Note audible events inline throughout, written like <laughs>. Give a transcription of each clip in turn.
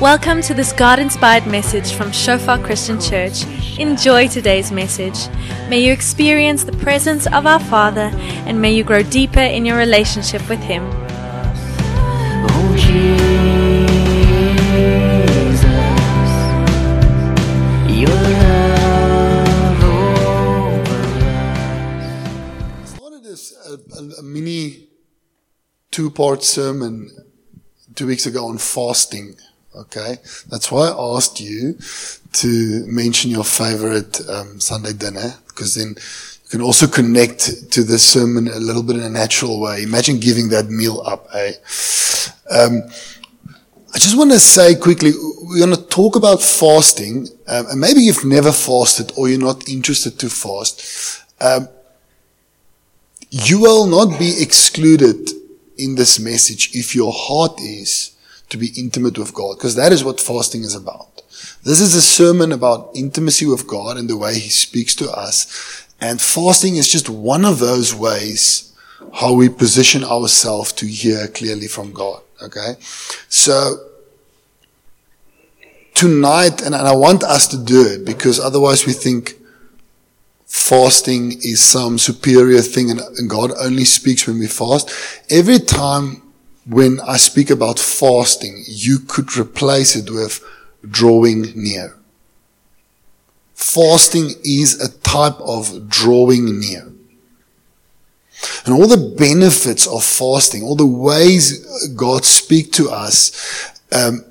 Welcome to this God inspired message from Shofar Christian Church. Enjoy today's message. May you experience the presence of our Father and may you grow deeper in your relationship with Him. This a, mini two-part sermon two weeks ago on fasting. Okay, that's why I asked you to mention your favorite um, Sunday dinner because then you can also connect to this sermon a little bit in a natural way. Imagine giving that meal up, eh? Um, I just want to say quickly, we're going to talk about fasting, um, and maybe you've never fasted or you're not interested to fast. Um, you will not be excluded in this message if your heart is to be intimate with God, because that is what fasting is about. This is a sermon about intimacy with God and the way He speaks to us. And fasting is just one of those ways how we position ourselves to hear clearly from God. Okay. So tonight, and, I want us to do it because otherwise we think fasting is some superior thing and God only speaks when we fast. Every time when I speak about fasting, you could replace it with drawing near. Fasting is a type of drawing near. And all the benefits of fasting, all the ways God speak to us, um,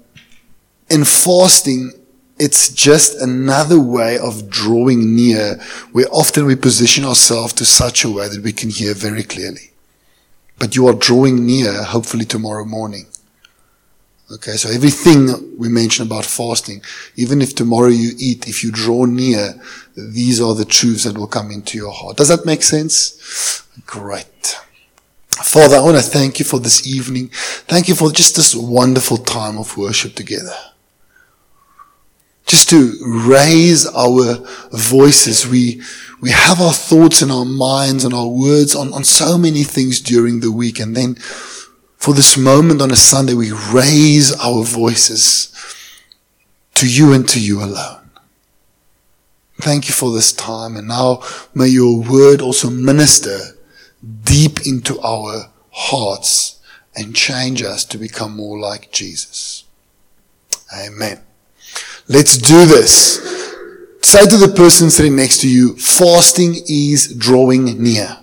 in fasting, it's just another way of drawing near where often we position ourselves to such a way that we can hear very clearly. But you are drawing near, hopefully tomorrow morning. Okay, so everything we mention about fasting, even if tomorrow you eat, if you draw near, these are the truths that will come into your heart. Does that make sense? Great. Father, I want to thank you for this evening. Thank you for just this wonderful time of worship together just to raise our voices. We, we have our thoughts and our minds and our words on, on so many things during the week. And then for this moment on a Sunday, we raise our voices to you and to you alone. Thank you for this time. And now may your word also minister deep into our hearts and change us to become more like Jesus. Amen. Let's do this. Say to the person sitting next to you, fasting is drawing near.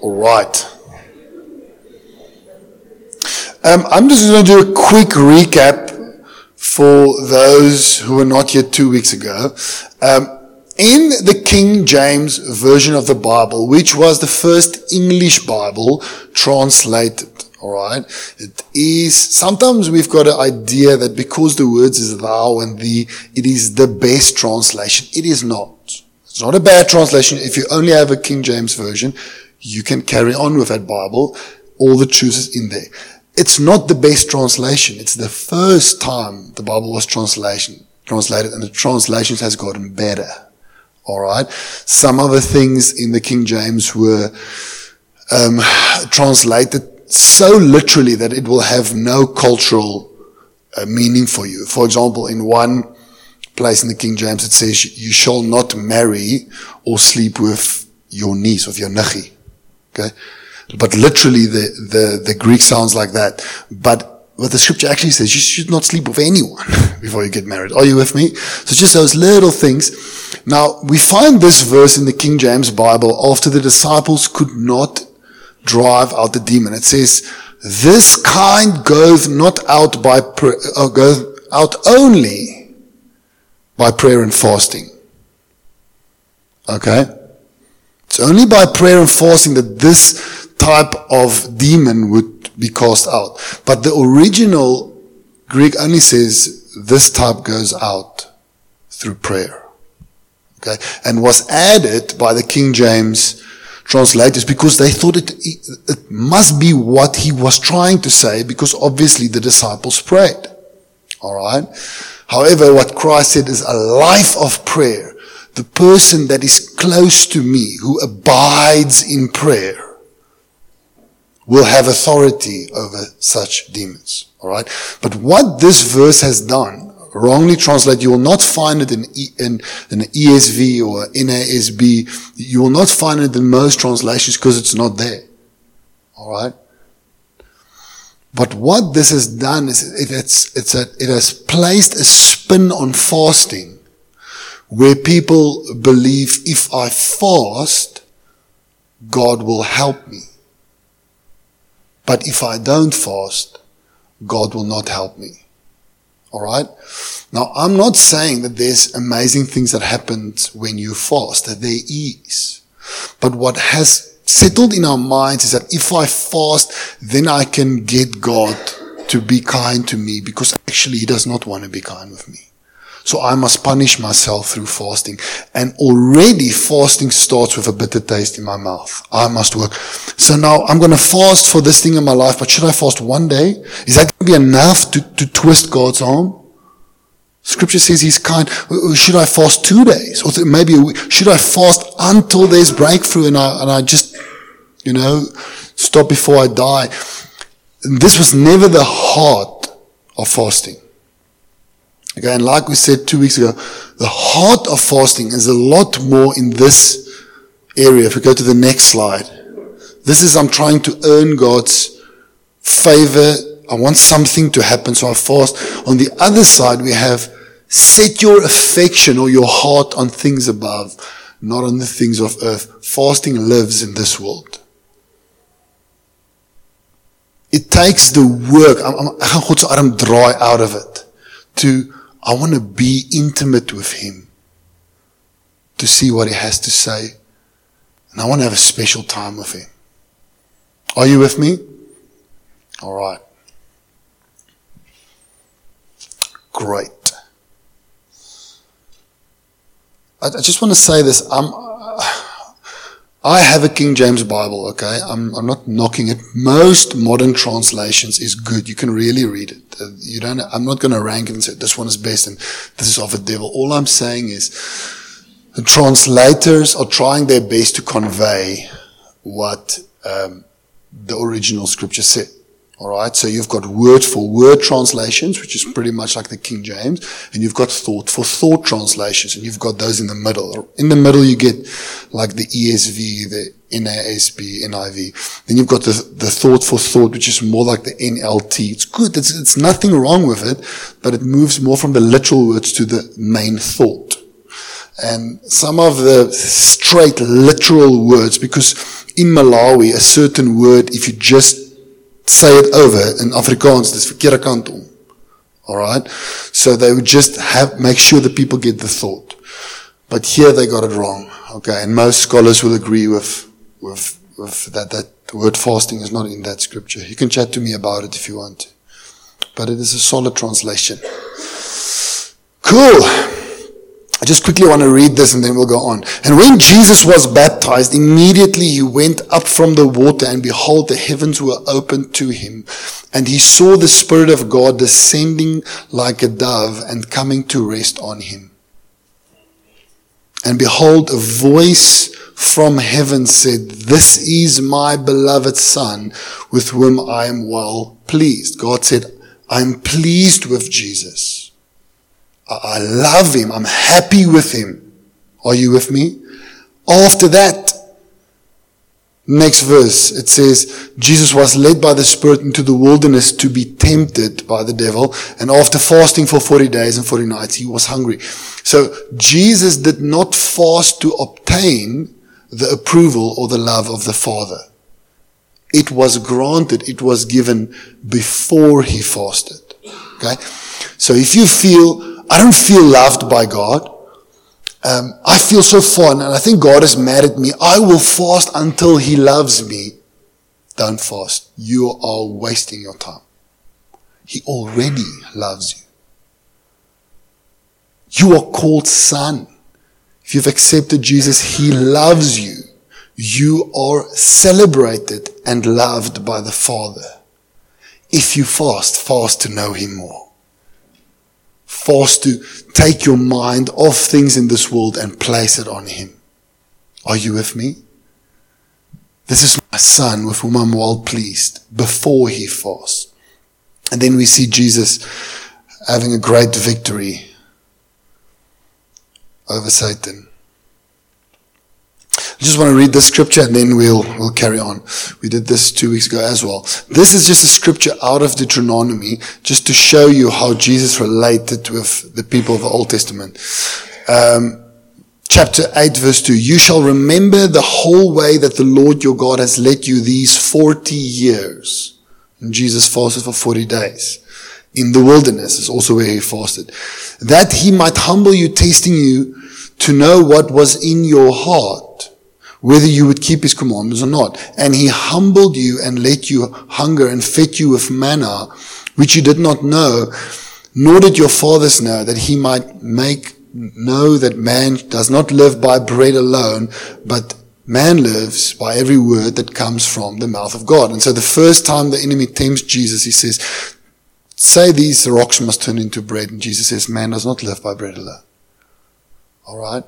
All right. Um, I'm just going to do a quick recap for those who were not here two weeks ago. Um, in the King James Version of the Bible, which was the first English Bible translated, alright, it is, sometimes we've got an idea that because the words is thou and thee, it is the best translation. It is not. It's not a bad translation. If you only have a King James Version, you can carry on with that Bible. All the truth is in there. It's not the best translation. It's the first time the Bible was translation, translated and the translations has gotten better. All right. Some other things in the King James were um, translated so literally that it will have no cultural uh, meaning for you. For example, in one place in the King James, it says, "You shall not marry or sleep with your niece, of your nachi." Okay, but literally the the the Greek sounds like that, but what the scripture actually says, you should not sleep with anyone <laughs> before you get married. Are you with me? So just those little things. Now, we find this verse in the King James Bible after the disciples could not drive out the demon. It says, this kind goeth not out by, pr- uh, goeth out only by prayer and fasting. Okay? It's only by prayer and fasting that this type of demon would be cast out. But the original Greek only says this type goes out through prayer. Okay. And was added by the King James translators because they thought it, it must be what he was trying to say because obviously the disciples prayed. Alright. However, what Christ said is a life of prayer. The person that is close to me, who abides in prayer, will have authority over such demons. Alright? But what this verse has done, wrongly translated, you will not find it in, e, in, in ESV or NASB. You will not find it in most translations because it's not there. Alright? But what this has done is it, it's, it's a, it has placed a spin on fasting where people believe if I fast, God will help me. But if I don't fast, God will not help me. Alright? Now, I'm not saying that there's amazing things that happen when you fast, that there is. But what has settled in our minds is that if I fast, then I can get God to be kind to me because actually He does not want to be kind with me. So I must punish myself through fasting. And already fasting starts with a bitter taste in my mouth. I must work. So now I'm going to fast for this thing in my life, but should I fast one day? Is that going to be enough to, to twist God's arm? Scripture says he's kind. Should I fast two days? Or maybe should I fast until there's breakthrough and I, and I just, you know, stop before I die? This was never the heart of fasting. Okay, and like we said two weeks ago, the heart of fasting is a lot more in this area. If we go to the next slide, this is I'm trying to earn God's favor. I want something to happen, so I fast. On the other side, we have set your affection or your heart on things above, not on the things of earth. Fasting lives in this world. It takes the work. I'm, I'm, God se arm out of it to I want to be intimate with him to see what he has to say. And I want to have a special time with him. Are you with me? All right. Great. I, just want to say this. I'm, I have a King James Bible, okay? I'm, I'm not knocking it. Most modern translations is good. You can really read it. Uh, you don't, I'm not going to rank it and say this one is best and this is of a devil. All I'm saying is the translators are trying their best to convey what um, the original scripture said. All right. So you've got word for word translations, which is pretty much like the King James, and you've got thought for thought translations, and you've got those in the middle. In the middle, you get like the ESV, the NASB, NIV. Then you've got the, the thought for thought, which is more like the NLT. It's good. It's, it's nothing wrong with it, but it moves more from the literal words to the main thought. And some of the straight literal words, because in Malawi, a certain word, if you just say it over in Afrikaans, dis verkeerde kant om. Alright? So they would just have, make sure the people get the thought. But here they got it wrong. Okay. And most scholars will agree with, with, with that, that word fasting is not in that scripture. You can chat to me about it if you want to. But it is a solid translation. Cool. Just quickly want to read this and then we'll go on. And when Jesus was baptized, immediately he went up from the water and behold, the heavens were opened to him. And he saw the Spirit of God descending like a dove and coming to rest on him. And behold, a voice from heaven said, This is my beloved Son with whom I am well pleased. God said, I'm pleased with Jesus. I love him. I'm happy with him. Are you with me? After that, next verse, it says, Jesus was led by the Spirit into the wilderness to be tempted by the devil. And after fasting for 40 days and 40 nights, he was hungry. So Jesus did not fast to obtain the approval or the love of the Father. It was granted. It was given before he fasted. Okay. So if you feel I don't feel loved by God. Um, I feel so fun, and I think God is mad at me. I will fast until He loves me. Don't fast. You are wasting your time. He already loves you. You are called son. If you've accepted Jesus, He loves you. You are celebrated and loved by the Father. If you fast, fast to know Him more forced to take your mind off things in this world and place it on Him. Are you with me? This is my son with whom I'm well pleased before he fasts. And then we see Jesus having a great victory over Satan. I just want to read this scripture and then we'll, we'll carry on. We did this two weeks ago as well. This is just a scripture out of the Deuteronomy just to show you how Jesus related with the people of the Old Testament. Um, chapter 8 verse 2. You shall remember the whole way that the Lord your God has led you these 40 years. And Jesus fasted for 40 days. In the wilderness is also where he fasted. That he might humble you, testing you to know what was in your heart whether you would keep his commandments or not. And he humbled you and let you hunger and fed you with manna, which you did not know, nor did your fathers know, that he might make know that man does not live by bread alone, but man lives by every word that comes from the mouth of God. And so the first time the enemy tempts Jesus, he says, say these rocks must turn into bread. And Jesus says, man does not live by bread alone. All right.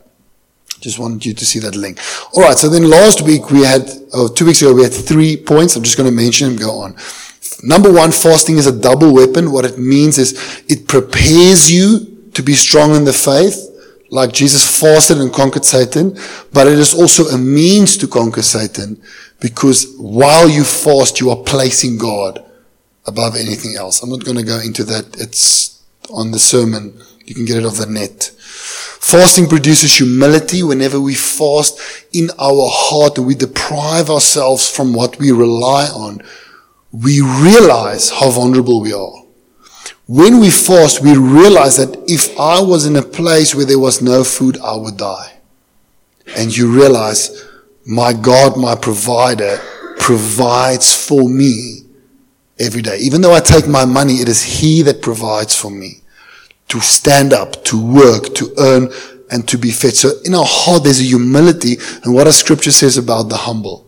Just wanted you to see that link. All right. So then last week we had, oh, two weeks ago we had three points. I'm just going to mention them. Go on. Number one, fasting is a double weapon. What it means is it prepares you to be strong in the faith, like Jesus fasted and conquered Satan, but it is also a means to conquer Satan because while you fast, you are placing God above anything else. I'm not going to go into that. It's on the sermon. You can get it off the net. Fasting produces humility whenever we fast in our heart we deprive ourselves from what we rely on. We realize how vulnerable we are. When we fast, we realize that if I was in a place where there was no food, I would die. And you realize my God, my provider, provides for me every day. Even though I take my money, it is He that provides for me to stand up, to work, to earn, and to be fed. So in our heart, there's a humility. And what our scripture says about the humble?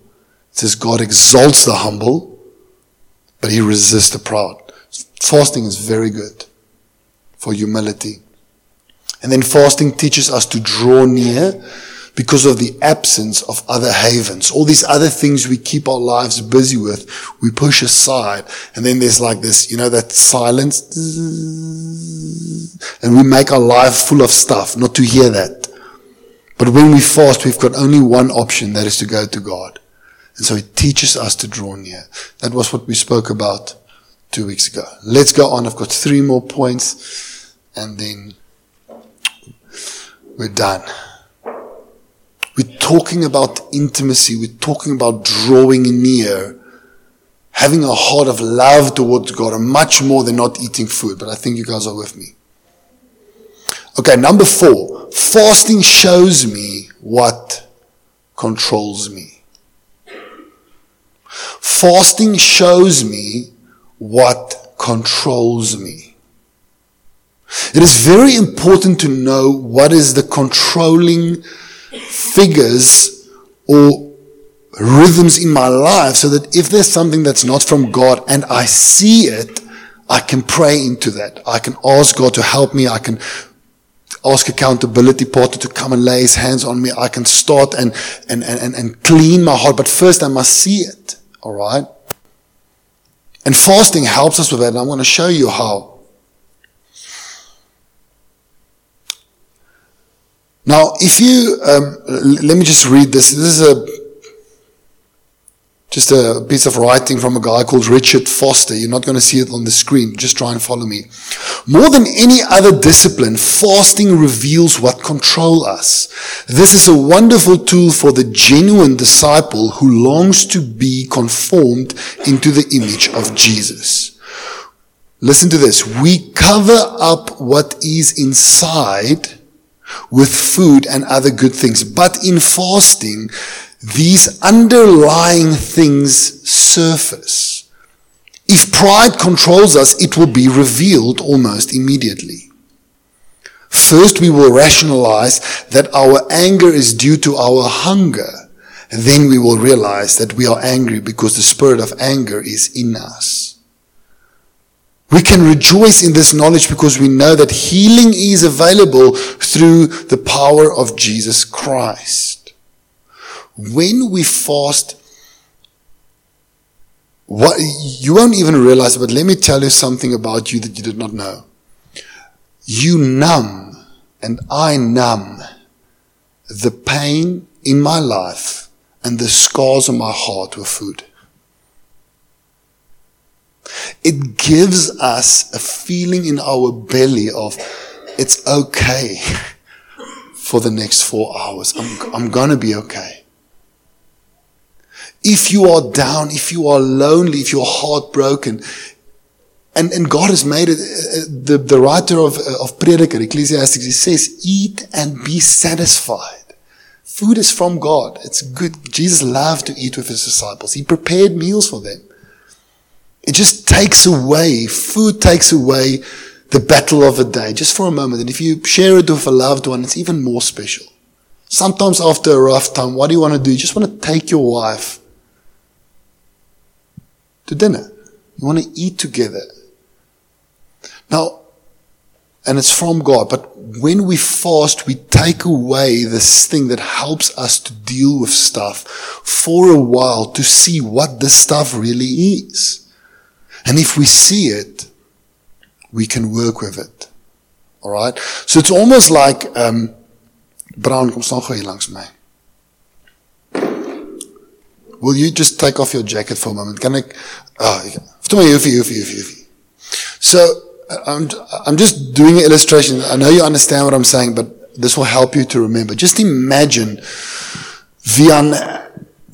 It says God exalts the humble, but he resists the proud. Fasting is very good for humility. And then fasting teaches us to draw near because of the absence of other havens. All these other things we keep our lives busy with, we push aside. And then there's like this, you know, that silence. And we make our life full of stuff, not to hear that. But when we fast, we've got only one option, that is to go to God. And so it teaches us to draw near. That was what we spoke about two weeks ago. Let's go on. I've got three more points and then we're done. We're talking about intimacy. We're talking about drawing near, having a heart of love towards God, and much more than not eating food. But I think you guys are with me. Okay, number four. Fasting shows me what controls me. Fasting shows me what controls me. It is very important to know what is the controlling figures or rhythms in my life so that if there's something that's not from God and I see it, I can pray into that. I can ask God to help me. I can ask accountability partner to come and lay his hands on me. I can start and, and, and, and clean my heart. But first I must see it. All right. And fasting helps us with that. And I'm going to show you how. Now, if you, um, let me just read this. This is a, just a piece of writing from a guy called Richard Foster. You're not going to see it on the screen. Just try and follow me. More than any other discipline, fasting reveals what control us. This is a wonderful tool for the genuine disciple who longs to be conformed into the image of Jesus. Listen to this. We cover up what is inside with food and other good things. But in fasting, these underlying things surface. If pride controls us, it will be revealed almost immediately. First, we will rationalize that our anger is due to our hunger. Then we will realize that we are angry because the spirit of anger is in us. We can rejoice in this knowledge because we know that healing is available through the power of Jesus Christ. When we fast, what, you won't even realize but let me tell you something about you that you did not know. You numb and I numb the pain in my life and the scars on my heart with food. It gives us a feeling in our belly of it's okay for the next four hours. I'm, I'm going to be okay. If you are down, if you are lonely, if you're heartbroken, and, and God has made it, uh, the, the writer of, uh, of Prediker, Ecclesiastes, he says, eat and be satisfied. Food is from God. It's good. Jesus loved to eat with his disciples. He prepared meals for them. It just takes away, food takes away the battle of a day just for a moment. And if you share it with a loved one, it's even more special. Sometimes after a rough time, what do you want to do? You just want to take your wife to dinner. You want to eat together. Now, and it's from God, but when we fast, we take away this thing that helps us to deal with stuff for a while to see what this stuff really is. And if we see it, we can work with it. Alright? So it's almost like, um, Brown, kom staan gou hier langs my. Will you just take off your jacket for a moment? Can I, oh, toe my hoofie, hoofie. So, I'm, I'm just doing an illustration. I know you understand what I'm saying, but this will help you to remember. Just imagine Vian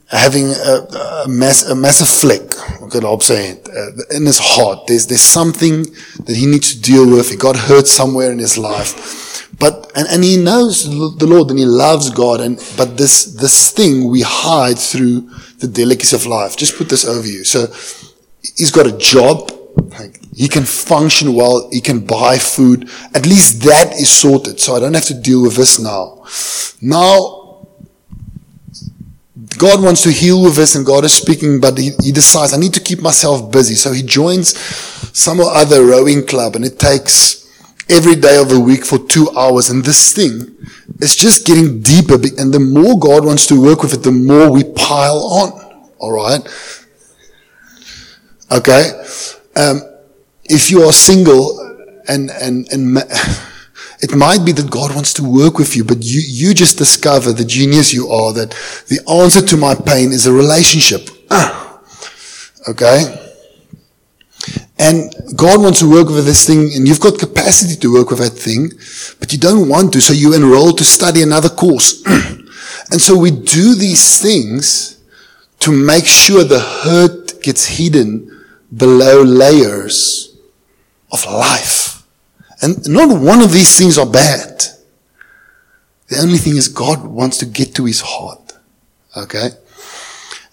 having a, a, mass, a massive flick, okay, I'll say it, uh, in his heart. There's, there's something that he needs to deal with. He got hurt somewhere in his life. But, and, and he knows the Lord and he loves God. And, but this, this thing we hide through the delicacies of life. Just put this over you. So he's got a job. He can function well. He can buy food. At least that is sorted. So I don't have to deal with this now. Now, God wants to heal with this and God is speaking, but he, he decides I need to keep myself busy. So he joins some other rowing club and it takes every day of the week for two hours. And this thing is just getting deeper. And the more God wants to work with it, the more we pile on. All right. Okay. Um, if you are single and, and, and ma- <laughs> it might be that God wants to work with you, but you, you just discover the genius you are that the answer to my pain is a relationship. Ah. Okay. And God wants to work with this thing, and you've got capacity to work with that thing, but you don't want to, so you enroll to study another course. <clears throat> and so we do these things to make sure the hurt gets hidden below layers of life. And not one of these things are bad. The only thing is God wants to get to his heart. Okay?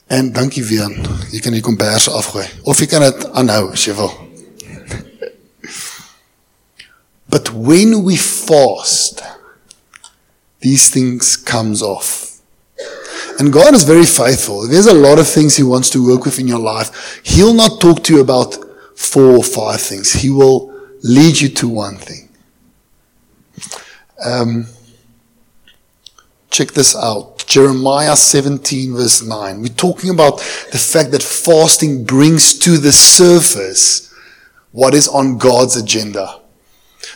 En dankie weer. Jy kan die kombers afgooi of jy kan dit aanhou as jy wil. But when we fast, these things comes off. And God is very faithful. There's a lot of things He wants to work with in your life. He'll not talk to you about four or five things. He will lead you to one thing. Um, check this out. Jeremiah 17 verse 9. We're talking about the fact that fasting brings to the surface what is on God's agenda.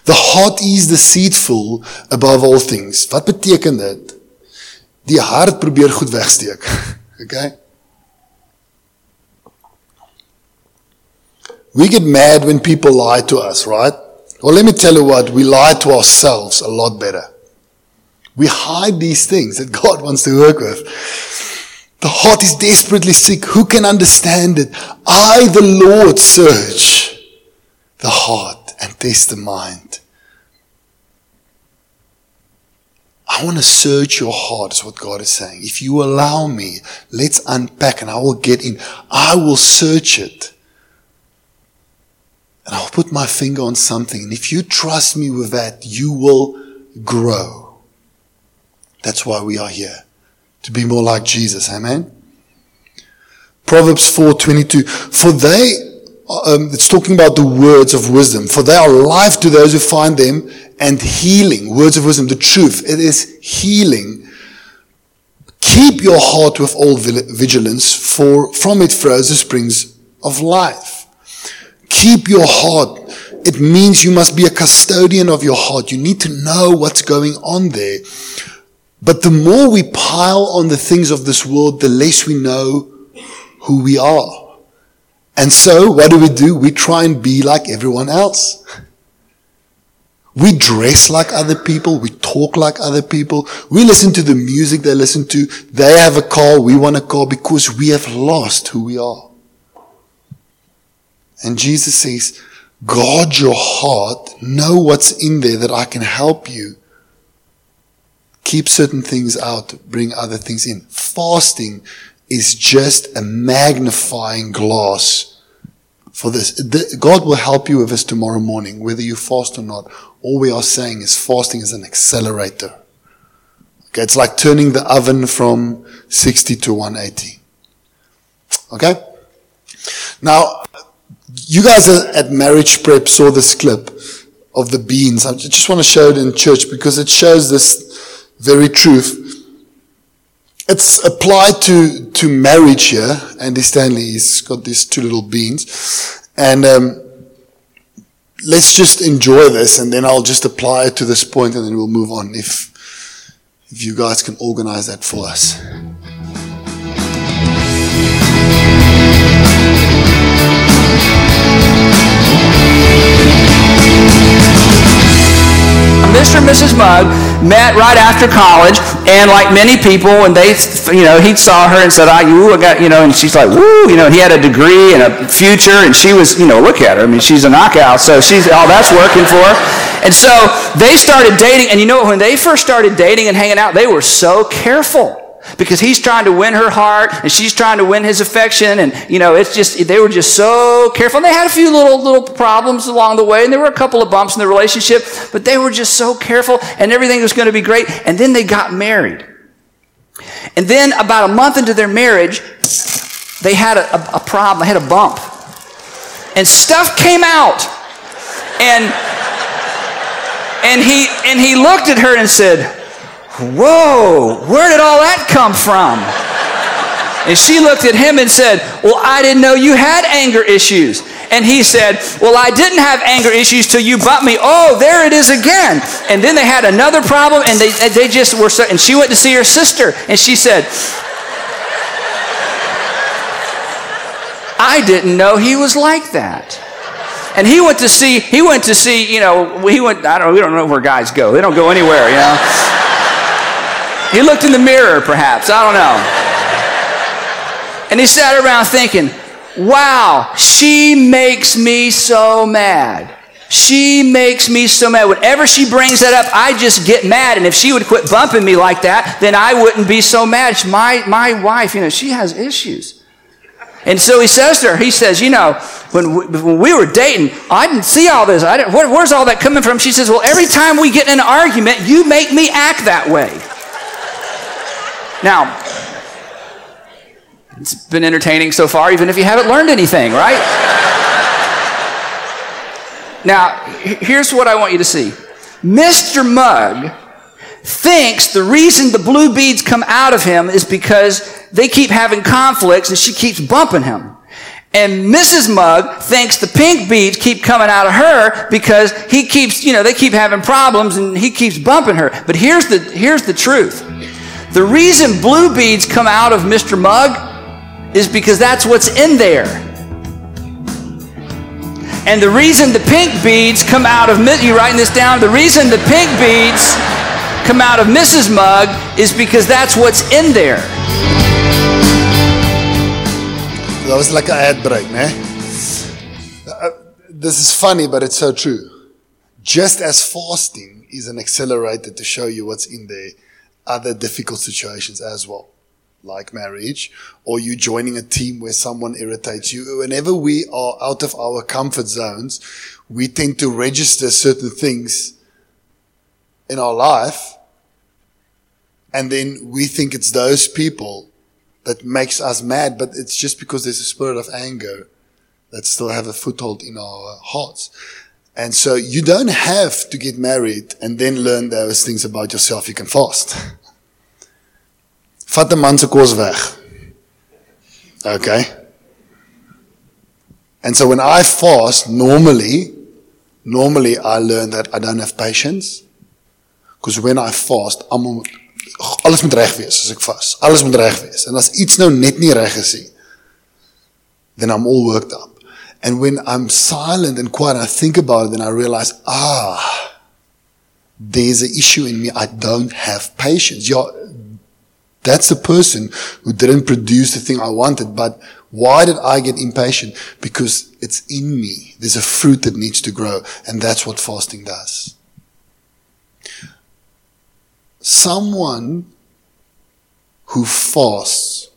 The heart is deceitful above all things. Wat beteken dit? Die hart probeer goed wegsteek. <laughs> Okay? We get mad when people lie to us, right? Well, let me tell you what, we lie to ourselves a lot better. We hide these things that God wants to work with. The heart is desperately sick. Who can understand it? I, the Lord, search the heart and test the mind. I want to search your heart, is what God is saying. If you allow me, let's unpack and I will get in. I will search it. And I'll put my finger on something. And if you trust me with that, you will grow. That's why we are here. To be more like Jesus. Amen. Proverbs 4:22 For they um, it's talking about the words of wisdom. For they are life to those who find them and healing. Words of wisdom, the truth. It is healing. Keep your heart with all vigilance, for from it flows the springs of life. Keep your heart. It means you must be a custodian of your heart. You need to know what's going on there. But the more we pile on the things of this world, the less we know who we are. And so, what do we do? We try and be like everyone else. We dress like other people. We talk like other people. We listen to the music they listen to. They have a car. We want a car because we have lost who we are. And Jesus says, guard your heart. Know what's in there that I can help you. Keep certain things out. Bring other things in. Fasting is just a magnifying glass for this. The- God will help you with this tomorrow morning, whether you fast or not. All we are saying is fasting is an accelerator. Okay, it's like turning the oven from 60 to 180. Okay? Now, you guys at marriage prep saw this clip of the beans. I just want to show it in church because it shows this very truth. It's applied to, to marriage here. Andy Stanley, he's got these two little beans. And um, let's just enjoy this and then I'll just apply it to this point and then we'll move on if, if you guys can organize that for us. Mr. and Mrs. Mugg met right after college, and like many people, and they, you know, he saw her and said, "I, ooh, I got," you know, and she's like, "Woo," you know, he had a degree and a future, and she was, you know, look at her. I mean, she's a knockout, so she's all that's working for her. And so they started dating, and you know, when they first started dating and hanging out, they were so careful because he's trying to win her heart and she's trying to win his affection. And you know it's just they were just so careful. And they had a few little little problems along the way and there were a couple of bumps in the relationship but they were just so careful and everything was going to be great. And then they got married. And then about a month into their marriage they had a, a, a problem they had a bump. And stuff came out. And and he and he looked at her and said Whoa, where did all that come from? And she looked at him and said, Well, I didn't know you had anger issues. And he said, Well, I didn't have anger issues till you bumped me. Oh, there it is again. And then they had another problem, and they, they just were so. And she went to see her sister, and she said, I didn't know he was like that. And he went to see, he went to see, you know, he went, I don't, we don't know where guys go. They don't go anywhere, you know. He looked in the mirror, perhaps. I don't know. And he sat around thinking, wow, she makes me so mad. She makes me so mad. Whenever she brings that up, I just get mad. And if she would quit bumping me like that, then I wouldn't be so mad. My, my wife, you know, she has issues. And so he says to her, he says, you know, when we, when we were dating, I didn't see all this. I didn't, where, where's all that coming from? She says, well, every time we get in an argument, you make me act that way. Now, it's been entertaining so far, even if you haven't learned anything, right? now, here's what I want you to see Mr. Mugg thinks the reason the blue beads come out of him is because they keep having conflicts and she keeps bumping him. And Mrs. Mugg thinks the pink beads keep coming out of her because he keeps, you know, they keep having problems and he keeps bumping her. But here's the, here's the truth. The reason blue beads come out of Mr. Mug is because that's what's in there. And the reason the pink beads come out of, you writing this down? The reason the pink beads come out of Mrs. Mug is because that's what's in there. That was like an ad break, man. Uh, uh, this is funny, but it's so true. Just as fasting is an accelerator to show you what's in there, other difficult situations as well, like marriage, or you joining a team where someone irritates you. Whenever we are out of our comfort zones, we tend to register certain things in our life, and then we think it's those people that makes us mad, but it's just because there's a spirit of anger that still have a foothold in our hearts. And so you don't have to get married and then learn those things about yourself. You can fast. Vat 'n man se kos weg. Okay. And so when I fast, normally, normally I learn that I don't have patience. Because when I fast, almal alles moet reg wees as ek vas. Alles moet reg wees. En as iets nou net nie reg is then I'm all worked up. And when I'm silent and quiet, and I think about it, then I realize, ah, there's an issue in me. I don't have patience. Yeah, that's the person who didn't produce the thing I wanted. But why did I get impatient? Because it's in me. There's a fruit that needs to grow. And that's what fasting does. Someone who fasts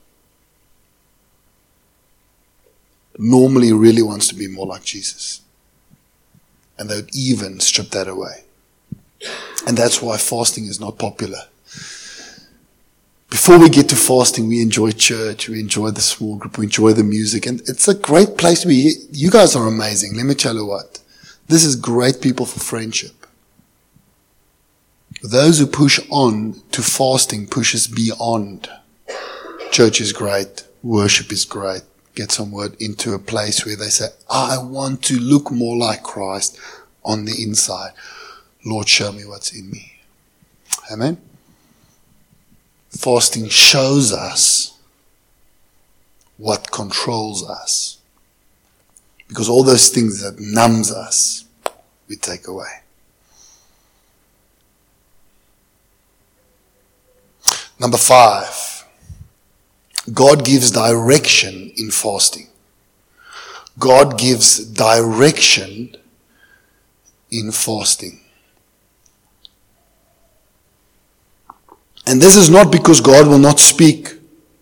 normally really wants to be more like Jesus. And they would even strip that away. And that's why fasting is not popular. Before we get to fasting, we enjoy church, we enjoy the small group, we enjoy the music, and it's a great place to be. You guys are amazing. Let me tell you what. This is great people for friendship. Those who push on to fasting pushes beyond. Church is great. Worship is great. Get someone into a place where they say, I want to look more like Christ on the inside. Lord, show me what's in me. Amen. Fasting shows us what controls us. Because all those things that numbs us, we take away. Number five, God gives direction in fasting. God gives direction in fasting. And this is not because God will not speak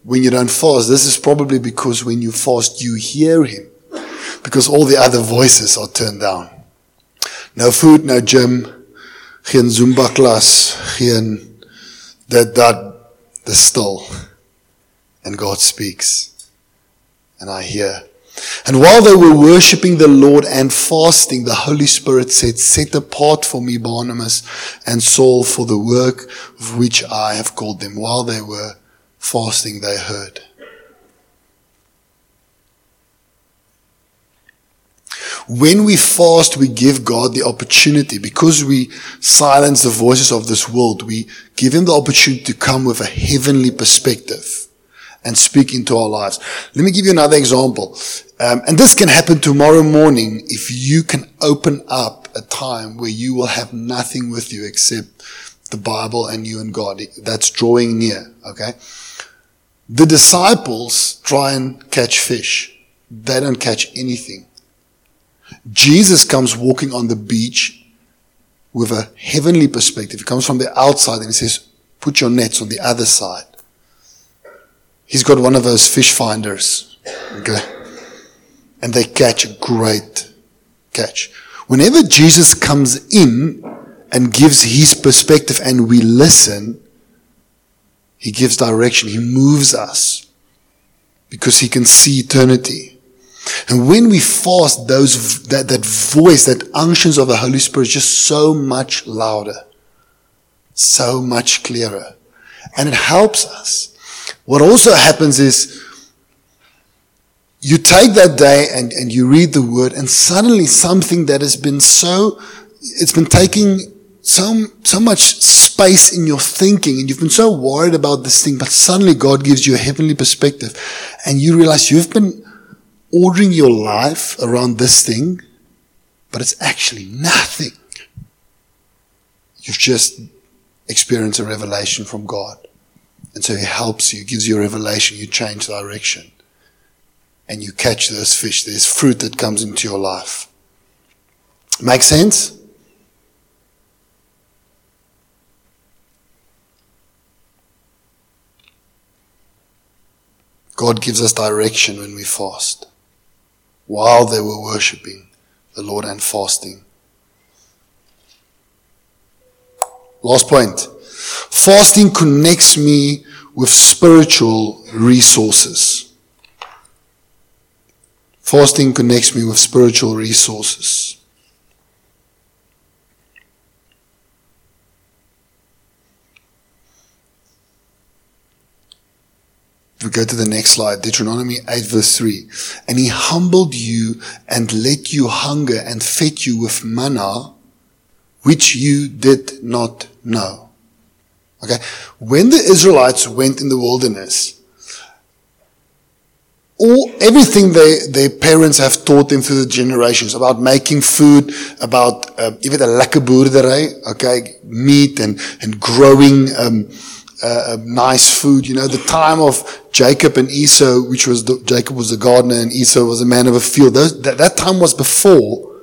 when you don't fast. This is probably because when you fast, you hear Him. Because all the other voices are turned down. No food, no gym, geen Zumba class, geen that, that, the still. And God speaks. And I hear. And while they were worshipping the Lord and fasting, the Holy Spirit said, Set apart for me Barnabas and Saul for the work of which I have called them. While they were fasting, they heard. When we fast, we give God the opportunity because we silence the voices of this world. We give Him the opportunity to come with a heavenly perspective and speak into our lives. Let me give you another example. Um, and this can happen tomorrow morning if you can open up a time where you will have nothing with you except the Bible and you and God. That's drawing near. Okay. The disciples try and catch fish. They don't catch anything. Jesus comes walking on the beach with a heavenly perspective. He comes from the outside and he says, put your nets on the other side. He's got one of those fish finders. Okay. And they catch a great catch. Whenever Jesus comes in and gives his perspective and we listen, he gives direction. He moves us because he can see eternity. And when we fast, those, that, that voice, that unctions of the Holy Spirit is just so much louder, so much clearer. And it helps us. What also happens is you take that day and, and you read the word and suddenly something that has been so, it's been taking so, so much space in your thinking and you've been so worried about this thing, but suddenly God gives you a heavenly perspective and you realize you've been ordering your life around this thing, but it's actually nothing. You've just experienced a revelation from God. And so he helps you, gives you a revelation, you change direction. And you catch those fish. There's fruit that comes into your life. Make sense? God gives us direction when we fast. While they were worshipping the Lord and fasting. Last point. Fasting connects me with spiritual resources. Fasting connects me with spiritual resources. we go to the next slide, Deuteronomy 8 verse 3. And he humbled you and let you hunger and fed you with manna, which you did not know. Okay. When the Israelites went in the wilderness, all everything they, their parents have taught them through the generations about making food, about uh, jy weet 'n lekker boerdery, okay, meat and and growing um, uh, uh, nice food. You know, the time of Jacob and Esau, which was the, Jacob was a gardener and Esau was a man of a field. Those, that, that time was before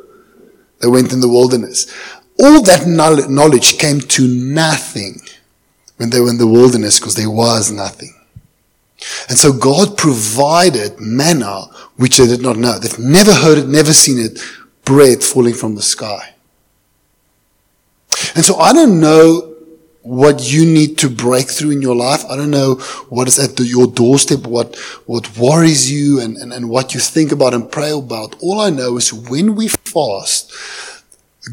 they went in the wilderness. All that knowledge came to nothing when they were in the wilderness because there was nothing. And so God provided manna which they did not know. They've never heard it, never seen it, bread falling from the sky. And so I don't know what you need to break through in your life. I don't know what is at the, your doorstep, what, what worries you and, and, and what you think about and pray about. All I know is when we fast,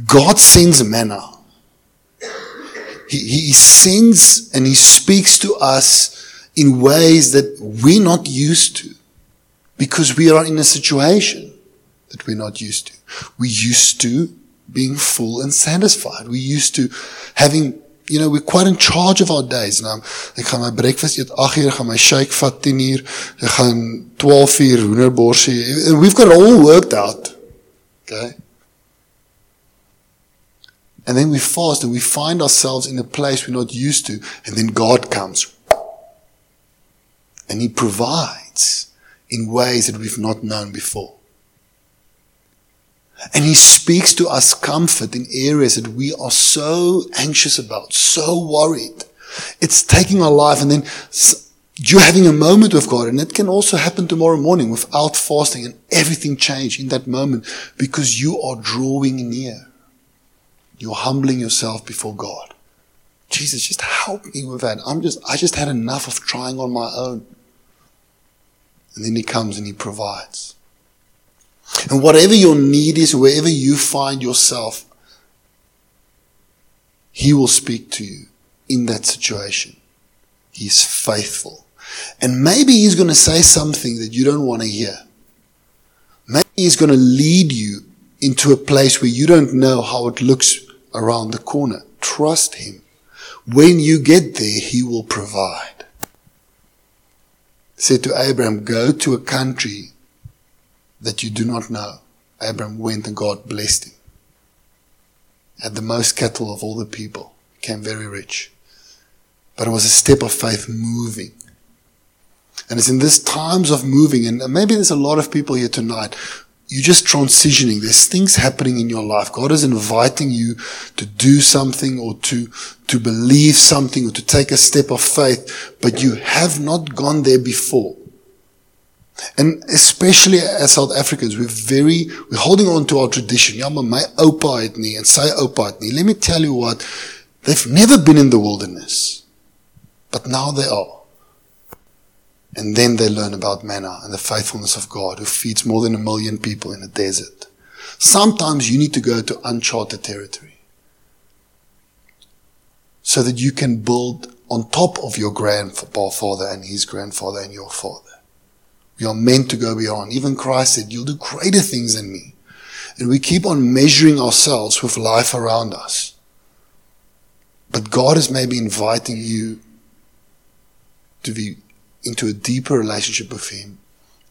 God sends manna. He, he sends and he speaks to us in ways that we're not used to because we are in a situation that we're not used to. We're used to being full and satisfied. We're used to having, you know, we're quite in charge of our days. now. ek gaan my breakfast eet 8 uur, gaan my shake vat 10 uur, ek gaan 12 uur. We've got it all worked out. Okay? And then we fast and we find ourselves in a place we're not used to, and then God comes and He provides in ways that we've not known before. And He speaks to us comfort in areas that we are so anxious about, so worried. It's taking our life and then you're having a moment with God and it can also happen tomorrow morning without fasting and everything change in that moment because you are drawing near. You're humbling yourself before God. Jesus, just help me with that. I'm just, I just had enough of trying on my own. And then He comes and He provides. And whatever your need is, wherever you find yourself, He will speak to you in that situation. He's faithful. And maybe He's going to say something that you don't want to hear. Maybe He's going to lead you into a place where you don't know how it looks around the corner. Trust Him. When you get there, He will provide said to Abraham, Go to a country that you do not know. Abraham went and God blessed him. Had the most cattle of all the people, became very rich. But it was a step of faith moving. And it's in these times of moving, and maybe there's a lot of people here tonight you're just transitioning. There's things happening in your life. God is inviting you to do something or to, to believe something or to take a step of faith, but you have not gone there before. And especially as South Africans, we're very, we're holding on to our tradition. Ja, maar my oupa het en sy oupa het. Let me tell you what, they've never been in the wilderness. But now they are. And then they learn about manna and the faithfulness of God who feeds more than a million people in a desert. Sometimes you need to go to uncharted territory so that you can build on top of your grandfather and his grandfather and your father. We are meant to go beyond. Even Christ said, you'll do greater things than me. And we keep on measuring ourselves with life around us. But God is maybe inviting you to be into a deeper relationship with Him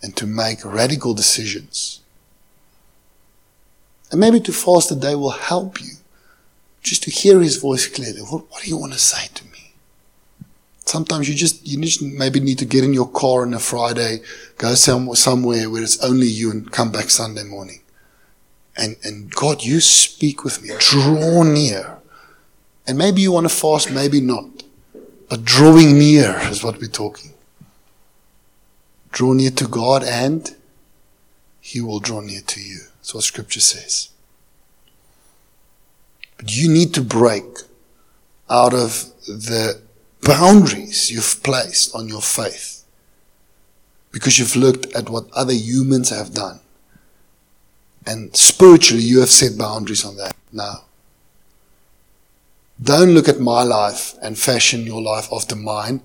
and to make radical decisions. And maybe to fast a day will help you just to hear His voice clearly. What, what do you want to say to me? Sometimes you just, you just maybe need to get in your car on a Friday, go some, somewhere where it's only you and come back Sunday morning. And, and God, you speak with me. Draw near. And maybe you want to fast, maybe not. But drawing near is what we're talking. Draw near to God and He will draw near to you. That's what Scripture says. But you need to break out of the boundaries you've placed on your faith because you've looked at what other humans have done. And spiritually, you have set boundaries on that now. Don't look at my life and fashion your life after mine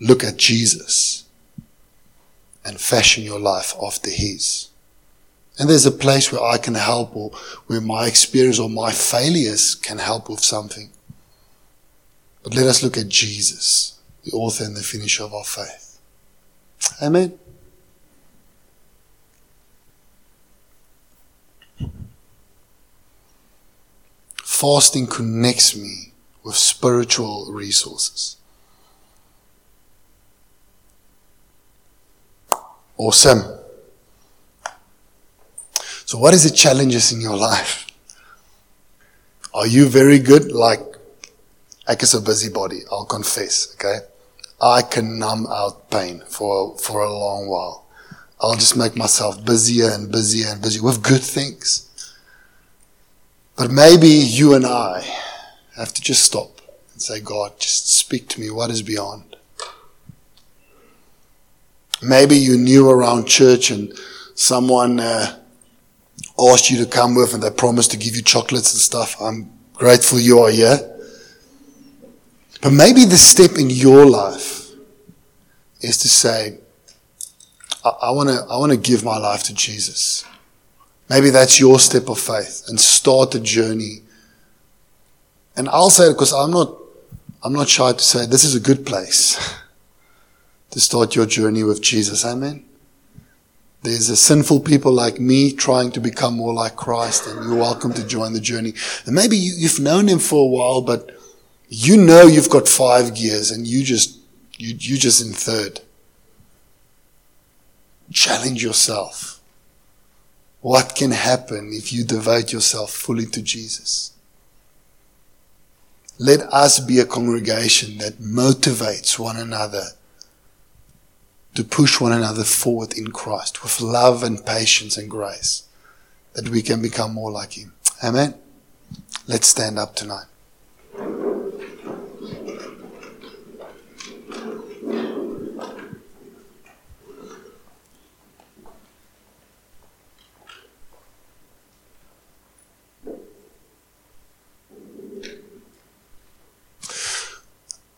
look at Jesus and fashion your life after His. And there's a place where I can help or where my experience or my failures can help with something. But let us look at Jesus, the author and the finisher of our faith. Amen. Fasting connects me with spiritual resources. Awesome. So, what is the challenges in your life? Are you very good? Like, I guess a busybody, I'll confess, okay? I can numb out pain for, for a long while. I'll just make myself busier and busier and busier with good things. But maybe you and I have to just stop and say, God, just speak to me. What is beyond? Maybe you're new around church and someone uh, asked you to come with and they promised to give you chocolates and stuff. I'm grateful you are here. But maybe the step in your life is to say, I want to I want to give my life to Jesus. Maybe that's your step of faith and start the journey. And I'll say it because I'm not I'm not shy to say this is a good place <laughs> to start your journey with Jesus. Amen. There's a sinful people like me trying to become more like Christ, and you're welcome to join the journey. And maybe you, you've known him for a while, but you know you've got five gears and you just you you just in third. Challenge yourself. What can happen if you devote yourself fully to Jesus? Let us be a congregation that motivates one another to push one another forward in Christ with love and patience and grace, that we can become more like Him. Amen. Let's stand up tonight.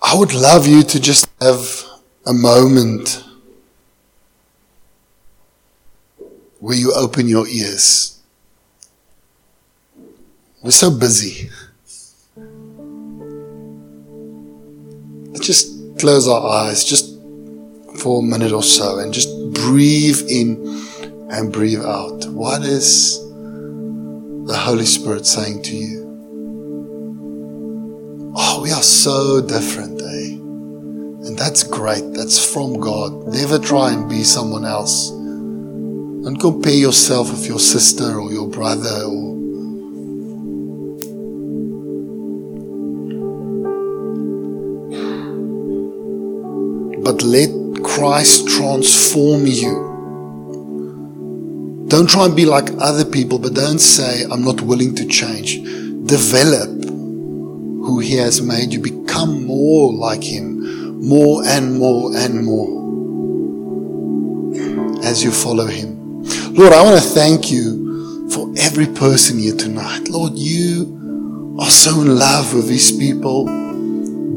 I would love you to just have a moment where you open your ears. We're so busy. Let's just close our eyes just for a minute or so and just breathe in and breathe out. What is the Holy Spirit saying to you? Oh, we are so different, eh? And that's great. That's from God. Never try and be someone else. Don't compare yourself with your sister or your brother or but let Christ transform you. Don't try and be like other people, but don't say, I'm not willing to change. Develop who He has made you. Become more like Him, more and more and more as you follow Him. Lord, I want to thank you for every person here tonight. Lord, you are so in love with these people.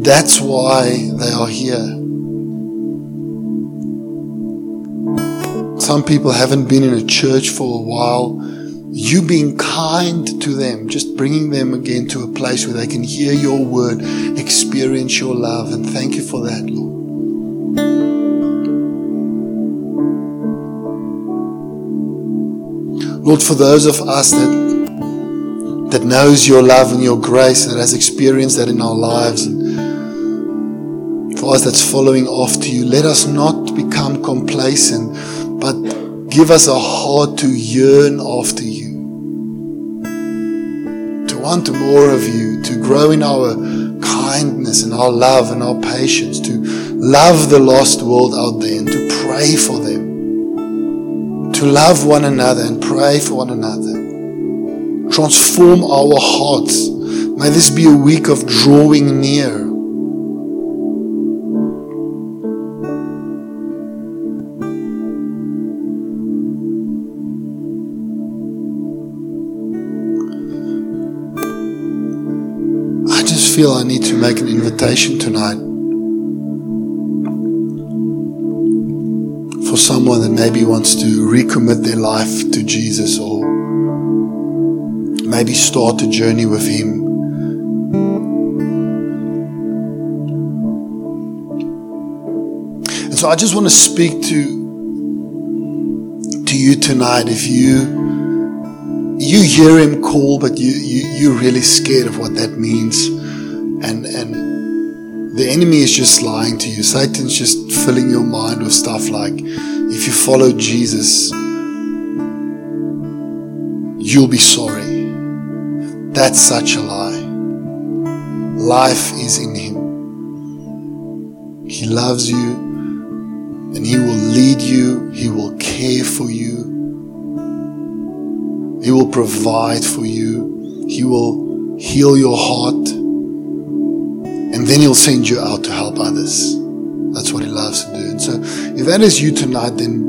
That's why they are here. Some people haven't been in a church for a while. You being kind to them, just bringing them again to a place where they can hear your word, experience your love, and thank you for that, Lord. Lord, for those of us that that knows your love and your grace, that has experienced that in our lives, and for us that's following after you, let us not become complacent, but give us a heart to yearn after you, to want more of you, to grow in our kindness and our love and our patience, to love the lost world out there and to pray for them to love one another and pray for one another. Transform our hearts. May this be a week of drawing near. I just feel I need to make an invitation tonight. Maybe wants to recommit their life to Jesus or maybe start a journey with Him. And so I just want to speak to to you tonight if you you hear him call but you, you you're really scared of what that means and and the enemy is just lying to you. Satan's just filling your mind with stuff like if you follow jesus you'll be sorry. That's such a lie. Life is in him. He loves you and He will lead you, He will care for you, He will provide for you, He will heal your heart, and then He'll send you out to help others. That's what He loves to do. And so, if that is you tonight, then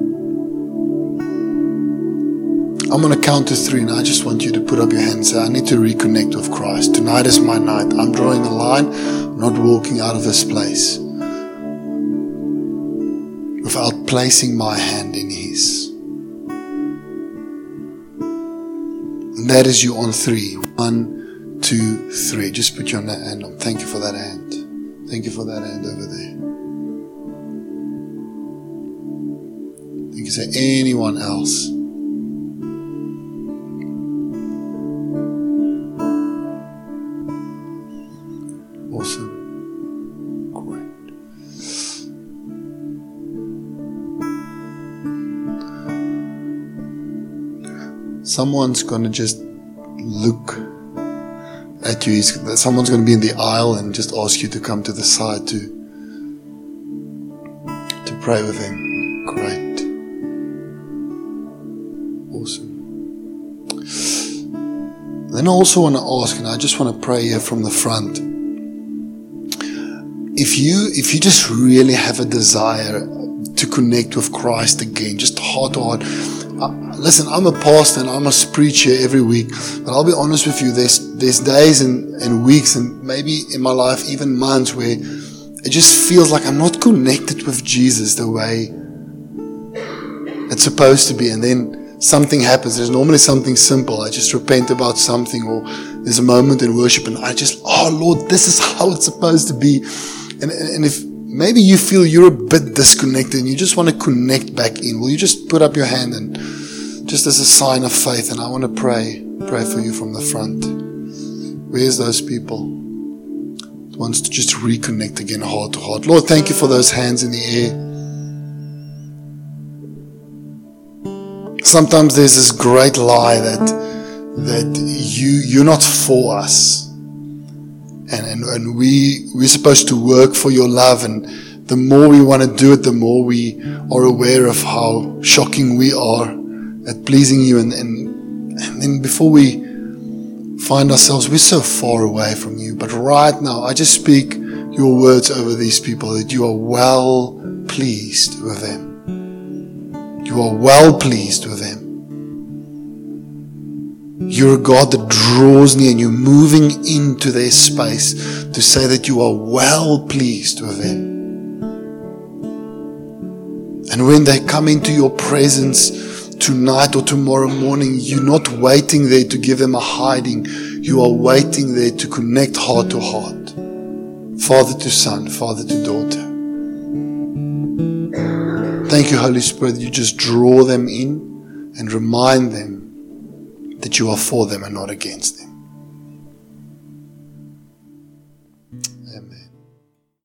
I'm going to count to three, and I just want you to put up your hand and say, I need to reconnect with Christ. Tonight is my night. I'm drawing a line, I'm not walking out of this place without placing my hand in His. And that is you on three. One, two, three. Just put your hand on. Thank you for that hand. Thank you for that hand over there. Thank you. Say anyone else. Awesome. Great. someone's going to just look at you. Someone's going to be in the aisle and just ask you to come to the side to to pray with him. Great, awesome. Then I also want to ask, and I just want to pray here from the front. If you if you just really have a desire to connect with Christ again, just heart to heart uh, listen, I'm a pastor and I must preach here every week, but I'll be honest with you, there's, there's days and, and weeks and maybe in my life, even months where it just feels like I'm not connected with Jesus the way it's supposed to be. And then something happens. There's normally something simple. I just repent about something or there's a moment in worship and I just, oh Lord, this is how it's supposed to be. And, and if maybe you feel you're a bit disconnected and you just want to connect back in, will you just put up your hand and just as a sign of faith? And I want to pray, pray for you from the front. Where's those people? Wants to just reconnect again, heart to heart. Lord, thank you for those hands in the air. Sometimes there's this great lie that that you you're not for us and, and, and we we're supposed to work for your love and the more we want to do it the more we are aware of how shocking we are at pleasing you and, and, and then before we find ourselves we're so far away from you but right now I just speak your words over these people that you are well pleased with them you are well pleased with them you're a God that draws near and you're moving into their space to say that you are well pleased with them. And when they come into your presence tonight or tomorrow morning, you're not waiting there to give them a hiding. You are waiting there to connect heart to heart, father to son, father to daughter. Thank you, Holy Spirit. You just draw them in and remind them that you are for them and not against them.